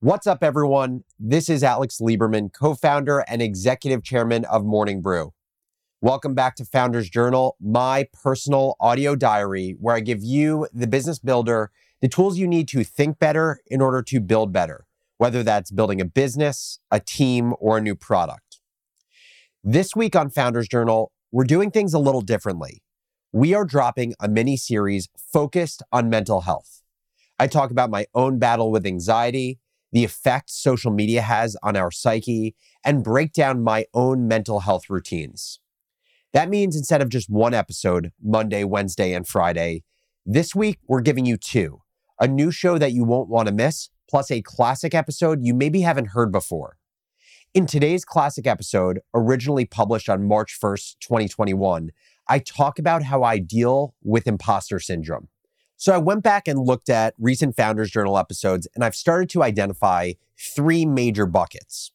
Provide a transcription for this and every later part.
What's up, everyone? This is Alex Lieberman, co founder and executive chairman of Morning Brew. Welcome back to Founders Journal, my personal audio diary, where I give you, the business builder, the tools you need to think better in order to build better, whether that's building a business, a team, or a new product. This week on Founders Journal, we're doing things a little differently. We are dropping a mini series focused on mental health. I talk about my own battle with anxiety, the effect social media has on our psyche, and break down my own mental health routines. That means instead of just one episode, Monday, Wednesday, and Friday, this week we're giving you two a new show that you won't want to miss, plus a classic episode you maybe haven't heard before. In today's classic episode, originally published on March 1st, 2021, I talk about how I deal with imposter syndrome. So I went back and looked at recent Founders Journal episodes, and I've started to identify three major buckets.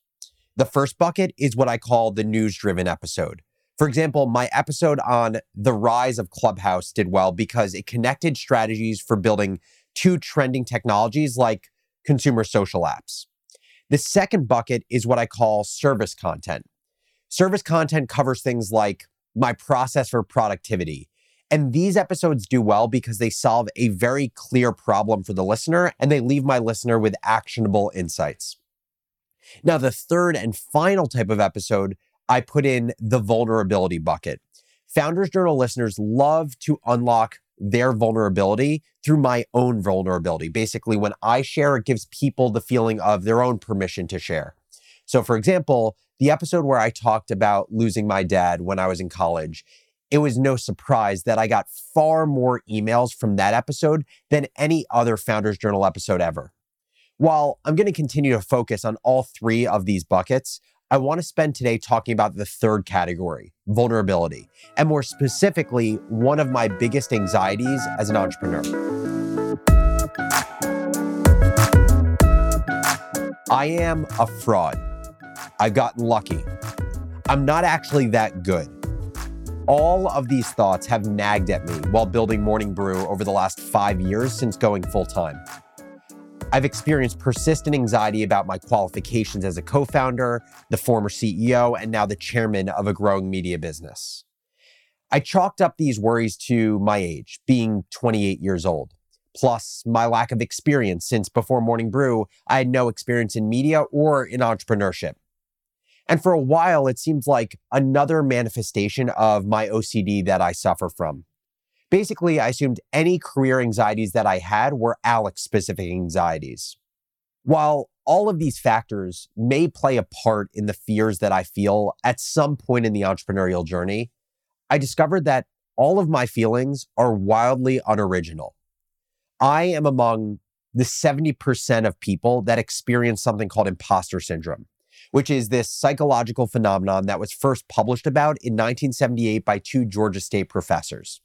The first bucket is what I call the news driven episode. For example, my episode on the rise of Clubhouse did well because it connected strategies for building two trending technologies like consumer social apps. The second bucket is what I call service content. Service content covers things like my process for productivity. And these episodes do well because they solve a very clear problem for the listener and they leave my listener with actionable insights. Now, the third and final type of episode I put in the vulnerability bucket. Founders Journal listeners love to unlock their vulnerability through my own vulnerability. Basically, when I share, it gives people the feeling of their own permission to share. So, for example, the episode where I talked about losing my dad when I was in college, it was no surprise that I got far more emails from that episode than any other Founders Journal episode ever. While I'm going to continue to focus on all three of these buckets, I want to spend today talking about the third category, vulnerability, and more specifically, one of my biggest anxieties as an entrepreneur. I am a fraud. I've gotten lucky. I'm not actually that good. All of these thoughts have nagged at me while building Morning Brew over the last five years since going full time. I've experienced persistent anxiety about my qualifications as a co founder, the former CEO, and now the chairman of a growing media business. I chalked up these worries to my age, being 28 years old, plus my lack of experience since before Morning Brew, I had no experience in media or in entrepreneurship. And for a while, it seemed like another manifestation of my OCD that I suffer from. Basically, I assumed any career anxieties that I had were Alex specific anxieties. While all of these factors may play a part in the fears that I feel at some point in the entrepreneurial journey, I discovered that all of my feelings are wildly unoriginal. I am among the 70% of people that experience something called imposter syndrome, which is this psychological phenomenon that was first published about in 1978 by two Georgia State professors.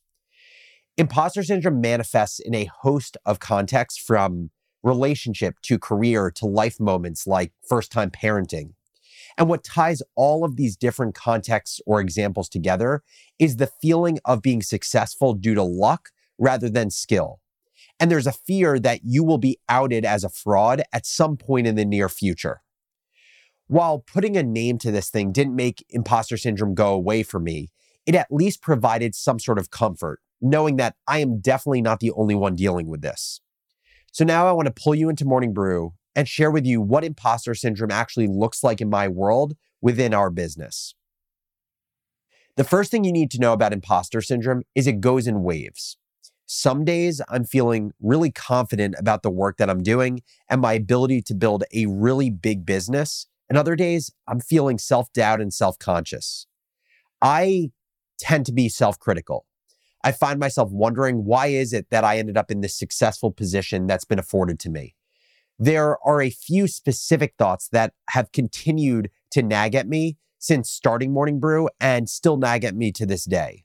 Imposter syndrome manifests in a host of contexts from relationship to career to life moments like first time parenting. And what ties all of these different contexts or examples together is the feeling of being successful due to luck rather than skill. And there's a fear that you will be outed as a fraud at some point in the near future. While putting a name to this thing didn't make imposter syndrome go away for me, it at least provided some sort of comfort knowing that I am definitely not the only one dealing with this. So now I want to pull you into Morning Brew and share with you what imposter syndrome actually looks like in my world within our business. The first thing you need to know about imposter syndrome is it goes in waves. Some days I'm feeling really confident about the work that I'm doing and my ability to build a really big business. And other days I'm feeling self doubt and self conscious. I tend to be self critical. I find myself wondering why is it that I ended up in this successful position that's been afforded to me? There are a few specific thoughts that have continued to nag at me since starting Morning Brew and still nag at me to this day.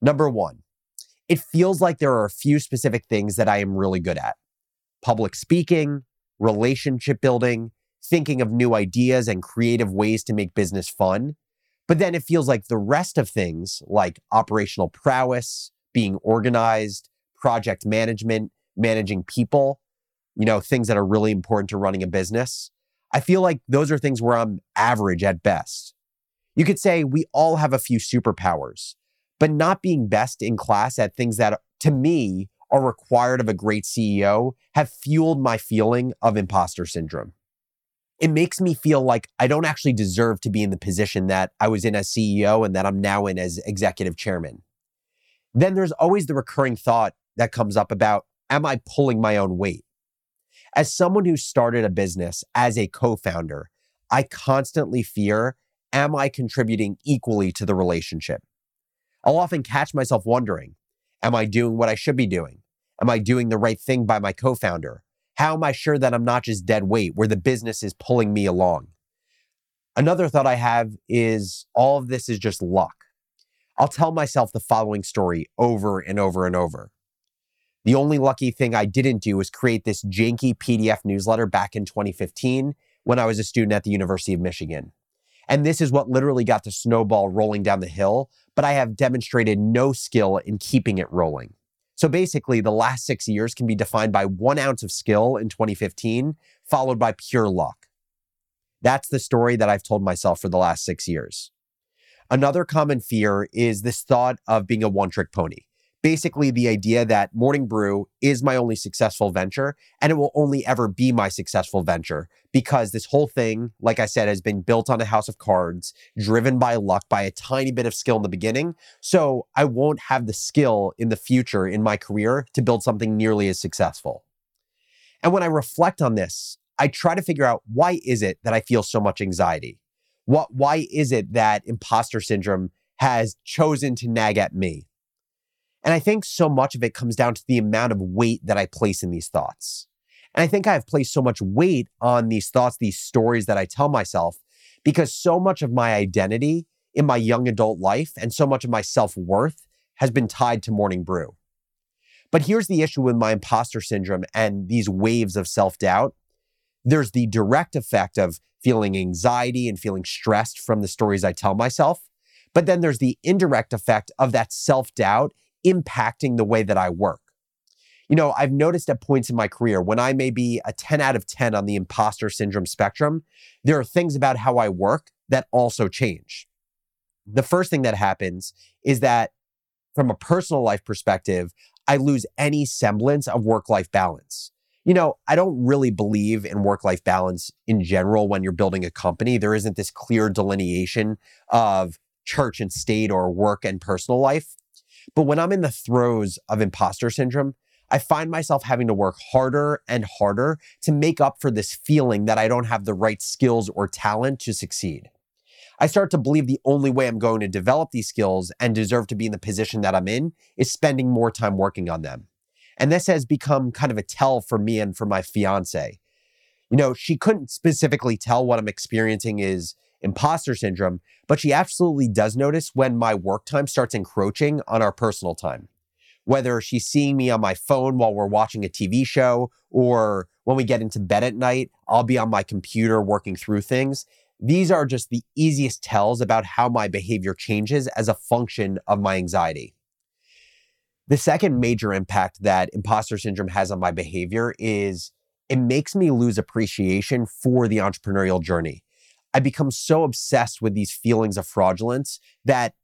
Number one, it feels like there are a few specific things that I am really good at public speaking, relationship building, thinking of new ideas and creative ways to make business fun. But then it feels like the rest of things, like operational prowess, being organized, project management, managing people, you know, things that are really important to running a business. I feel like those are things where I'm average at best. You could say we all have a few superpowers, but not being best in class at things that to me are required of a great CEO have fueled my feeling of imposter syndrome. It makes me feel like I don't actually deserve to be in the position that I was in as CEO and that I'm now in as executive chairman. Then there's always the recurring thought that comes up about am I pulling my own weight? As someone who started a business as a co founder, I constantly fear am I contributing equally to the relationship? I'll often catch myself wondering Am I doing what I should be doing? Am I doing the right thing by my co founder? How am I sure that I'm not just dead weight where the business is pulling me along? Another thought I have is all of this is just luck. I'll tell myself the following story over and over and over. The only lucky thing I didn't do was create this janky PDF newsletter back in 2015 when I was a student at the University of Michigan. And this is what literally got the snowball rolling down the hill, but I have demonstrated no skill in keeping it rolling. So basically, the last six years can be defined by one ounce of skill in 2015, followed by pure luck. That's the story that I've told myself for the last six years. Another common fear is this thought of being a one trick pony basically the idea that Morning Brew is my only successful venture and it will only ever be my successful venture because this whole thing, like I said, has been built on a house of cards, driven by luck, by a tiny bit of skill in the beginning. So I won't have the skill in the future in my career to build something nearly as successful. And when I reflect on this, I try to figure out why is it that I feel so much anxiety? What why is it that imposter syndrome has chosen to nag at me? And I think so much of it comes down to the amount of weight that I place in these thoughts. And I think I've placed so much weight on these thoughts, these stories that I tell myself, because so much of my identity in my young adult life and so much of my self worth has been tied to morning brew. But here's the issue with my imposter syndrome and these waves of self doubt. There's the direct effect of feeling anxiety and feeling stressed from the stories I tell myself. But then there's the indirect effect of that self doubt impacting the way that I work. You know, I've noticed at points in my career when I may be a 10 out of 10 on the imposter syndrome spectrum, there are things about how I work that also change. The first thing that happens is that from a personal life perspective, I lose any semblance of work life balance. You know, I don't really believe in work life balance in general when you're building a company. There isn't this clear delineation of church and state or work and personal life. But when I'm in the throes of imposter syndrome, I find myself having to work harder and harder to make up for this feeling that I don't have the right skills or talent to succeed. I start to believe the only way I'm going to develop these skills and deserve to be in the position that I'm in is spending more time working on them. And this has become kind of a tell for me and for my fiance. You know, she couldn't specifically tell what I'm experiencing is imposter syndrome, but she absolutely does notice when my work time starts encroaching on our personal time. Whether she's seeing me on my phone while we're watching a TV show, or when we get into bed at night, I'll be on my computer working through things. These are just the easiest tells about how my behavior changes as a function of my anxiety. The second major impact that imposter syndrome has on my behavior is it makes me lose appreciation for the entrepreneurial journey. I become so obsessed with these feelings of fraudulence that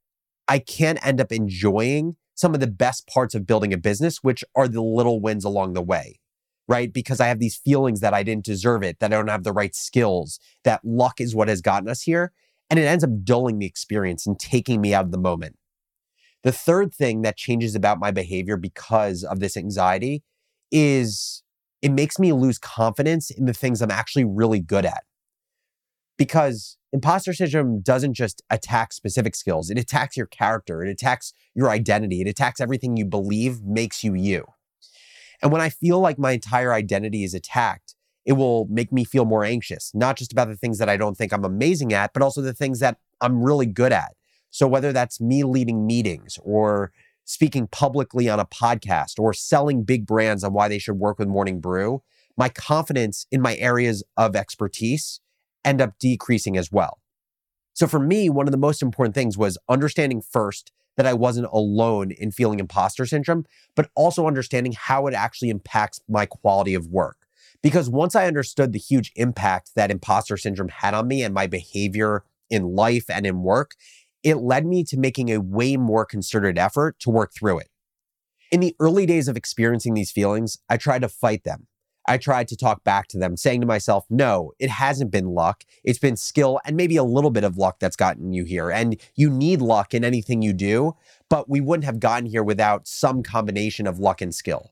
I can't end up enjoying some of the best parts of building a business, which are the little wins along the way, right? Because I have these feelings that I didn't deserve it, that I don't have the right skills, that luck is what has gotten us here. And it ends up dulling the experience and taking me out of the moment. The third thing that changes about my behavior because of this anxiety is it makes me lose confidence in the things I'm actually really good at because imposter syndrome doesn't just attack specific skills, it attacks your character, it attacks your identity, it attacks everything you believe makes you you. And when I feel like my entire identity is attacked, it will make me feel more anxious, not just about the things that I don't think I'm amazing at, but also the things that I'm really good at. So whether that's me leading meetings or speaking publicly on a podcast or selling big brands on why they should work with Morning Brew, my confidence in my areas of expertise end up decreasing as well. So for me, one of the most important things was understanding first that I wasn't alone in feeling imposter syndrome, but also understanding how it actually impacts my quality of work. Because once I understood the huge impact that imposter syndrome had on me and my behavior in life and in work, it led me to making a way more concerted effort to work through it. In the early days of experiencing these feelings, I tried to fight them. I tried to talk back to them, saying to myself, no, it hasn't been luck. It's been skill and maybe a little bit of luck that's gotten you here. And you need luck in anything you do, but we wouldn't have gotten here without some combination of luck and skill.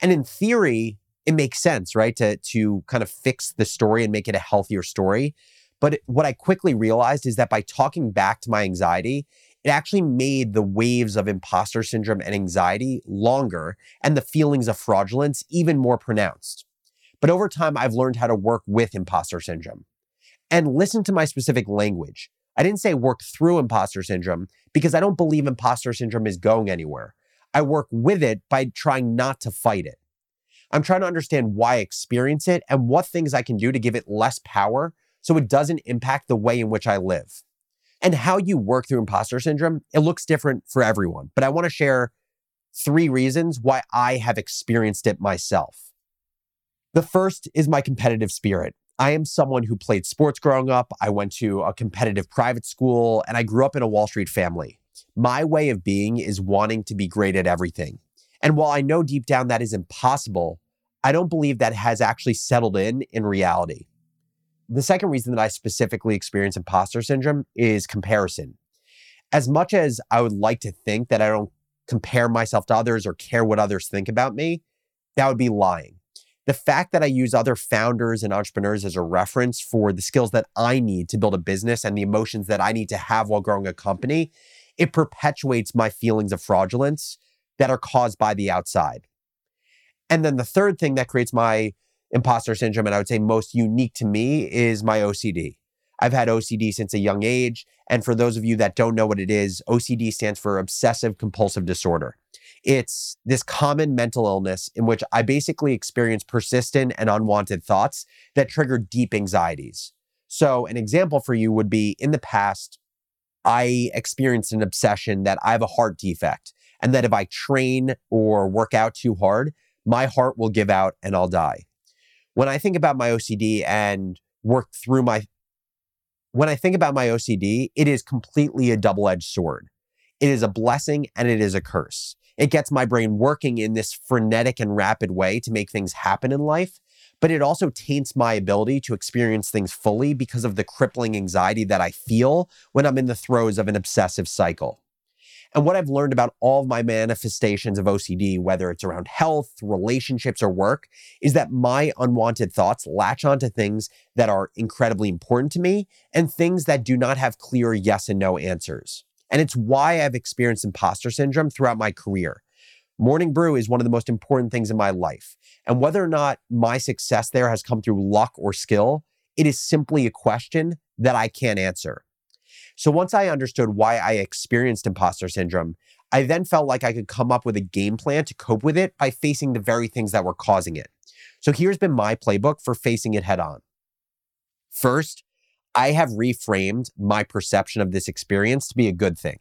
And in theory, it makes sense, right? To, to kind of fix the story and make it a healthier story. But what I quickly realized is that by talking back to my anxiety, it actually made the waves of imposter syndrome and anxiety longer and the feelings of fraudulence even more pronounced. But over time, I've learned how to work with imposter syndrome and listen to my specific language. I didn't say work through imposter syndrome because I don't believe imposter syndrome is going anywhere. I work with it by trying not to fight it. I'm trying to understand why I experience it and what things I can do to give it less power so it doesn't impact the way in which I live. And how you work through imposter syndrome, it looks different for everyone. But I want to share three reasons why I have experienced it myself. The first is my competitive spirit. I am someone who played sports growing up. I went to a competitive private school and I grew up in a Wall Street family. My way of being is wanting to be great at everything. And while I know deep down that is impossible, I don't believe that has actually settled in in reality. The second reason that I specifically experience imposter syndrome is comparison. As much as I would like to think that I don't compare myself to others or care what others think about me, that would be lying the fact that I use other founders and entrepreneurs as a reference for the skills that I need to build a business and the emotions that I need to have while growing a company, it perpetuates my feelings of fraudulence that are caused by the outside. And then the third thing that creates my imposter syndrome, and I would say most unique to me, is my OCD. I've had OCD since a young age. And for those of you that don't know what it is, OCD stands for obsessive compulsive disorder. It's this common mental illness in which I basically experience persistent and unwanted thoughts that trigger deep anxieties. So, an example for you would be in the past, I experienced an obsession that I have a heart defect and that if I train or work out too hard, my heart will give out and I'll die. When I think about my OCD and work through my when I think about my OCD, it is completely a double-edged sword. It is a blessing and it is a curse. It gets my brain working in this frenetic and rapid way to make things happen in life, but it also taints my ability to experience things fully because of the crippling anxiety that I feel when I'm in the throes of an obsessive cycle. And what I've learned about all of my manifestations of OCD, whether it's around health, relationships, or work, is that my unwanted thoughts latch onto things that are incredibly important to me and things that do not have clear yes and no answers. And it's why I've experienced imposter syndrome throughout my career. Morning Brew is one of the most important things in my life. And whether or not my success there has come through luck or skill, it is simply a question that I can't answer. So once I understood why I experienced imposter syndrome, I then felt like I could come up with a game plan to cope with it by facing the very things that were causing it. So here's been my playbook for facing it head on. First, I have reframed my perception of this experience to be a good thing.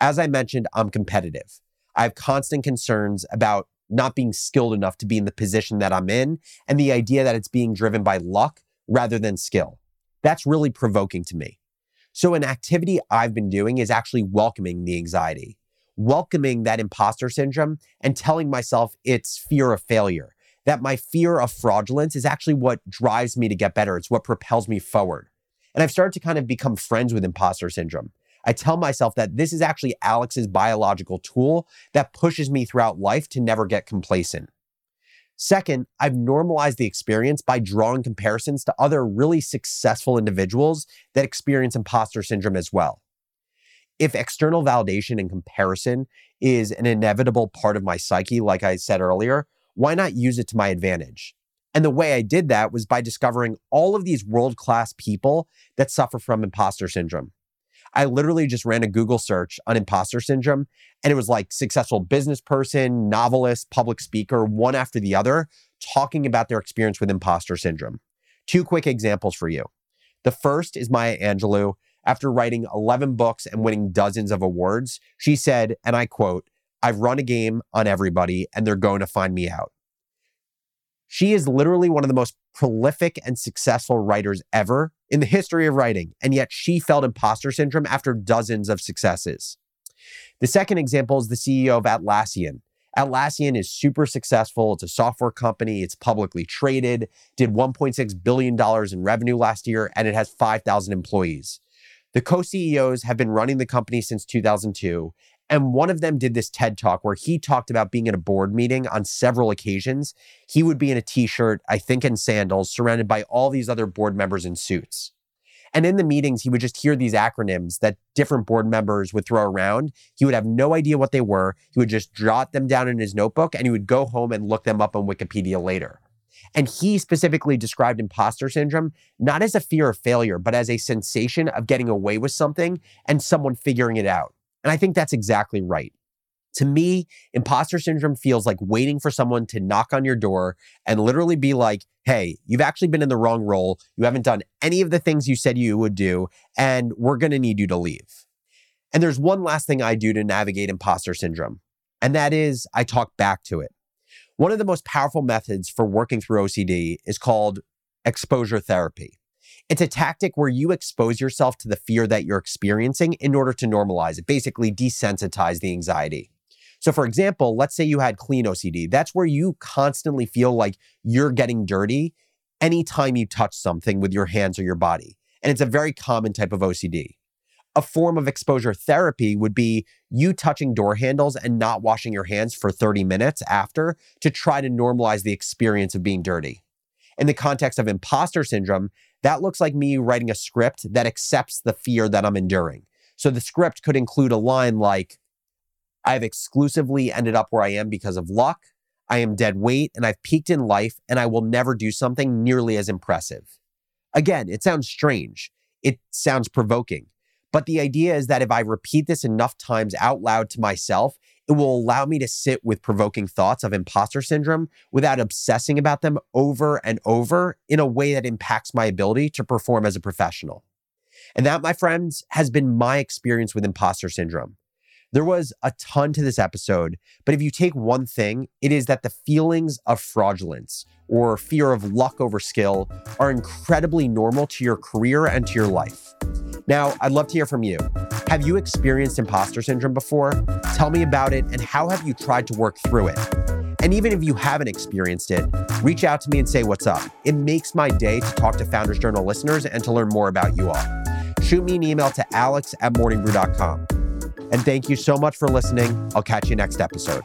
As I mentioned, I'm competitive. I have constant concerns about not being skilled enough to be in the position that I'm in and the idea that it's being driven by luck rather than skill. That's really provoking to me. So, an activity I've been doing is actually welcoming the anxiety, welcoming that imposter syndrome and telling myself it's fear of failure, that my fear of fraudulence is actually what drives me to get better. It's what propels me forward. And I've started to kind of become friends with imposter syndrome. I tell myself that this is actually Alex's biological tool that pushes me throughout life to never get complacent. Second, I've normalized the experience by drawing comparisons to other really successful individuals that experience imposter syndrome as well. If external validation and comparison is an inevitable part of my psyche, like I said earlier, why not use it to my advantage? And the way I did that was by discovering all of these world class people that suffer from imposter syndrome. I literally just ran a Google search on imposter syndrome, and it was like successful business person, novelist, public speaker, one after the other, talking about their experience with imposter syndrome. Two quick examples for you. The first is Maya Angelou. After writing 11 books and winning dozens of awards, she said, and I quote, I've run a game on everybody and they're going to find me out. She is literally one of the most prolific and successful writers ever in the history of writing, and yet she felt imposter syndrome after dozens of successes. The second example is the CEO of Atlassian. Atlassian is super successful. It's a software company. It's publicly traded, did $1.6 billion in revenue last year, and it has 5,000 employees. The co CEOs have been running the company since 2002. And one of them did this TED talk where he talked about being at a board meeting on several occasions. He would be in a t shirt, I think in sandals, surrounded by all these other board members in suits. And in the meetings, he would just hear these acronyms that different board members would throw around. He would have no idea what they were. He would just jot them down in his notebook and he would go home and look them up on Wikipedia later. And he specifically described imposter syndrome not as a fear of failure, but as a sensation of getting away with something and someone figuring it out. And I think that's exactly right. To me, imposter syndrome feels like waiting for someone to knock on your door and literally be like, hey, you've actually been in the wrong role. You haven't done any of the things you said you would do, and we're going to need you to leave. And there's one last thing I do to navigate imposter syndrome, and that is I talk back to it. One of the most powerful methods for working through OCD is called exposure therapy. It's a tactic where you expose yourself to the fear that you're experiencing in order to normalize it, basically desensitize the anxiety. So, for example, let's say you had clean OCD. That's where you constantly feel like you're getting dirty anytime you touch something with your hands or your body. And it's a very common type of OCD. A form of exposure therapy would be you touching door handles and not washing your hands for 30 minutes after to try to normalize the experience of being dirty. In the context of imposter syndrome, that looks like me writing a script that accepts the fear that I'm enduring. So the script could include a line like, I've exclusively ended up where I am because of luck. I am dead weight and I've peaked in life and I will never do something nearly as impressive. Again, it sounds strange. It sounds provoking. But the idea is that if I repeat this enough times out loud to myself, it will allow me to sit with provoking thoughts of imposter syndrome without obsessing about them over and over in a way that impacts my ability to perform as a professional. And that, my friends, has been my experience with imposter syndrome. There was a ton to this episode, but if you take one thing, it is that the feelings of fraudulence or fear of luck over skill are incredibly normal to your career and to your life. Now, I'd love to hear from you. Have you experienced imposter syndrome before? Tell me about it and how have you tried to work through it? And even if you haven't experienced it, reach out to me and say what's up. It makes my day to talk to Founders Journal listeners and to learn more about you all. Shoot me an email to alex at morningbrew.com. And thank you so much for listening. I'll catch you next episode.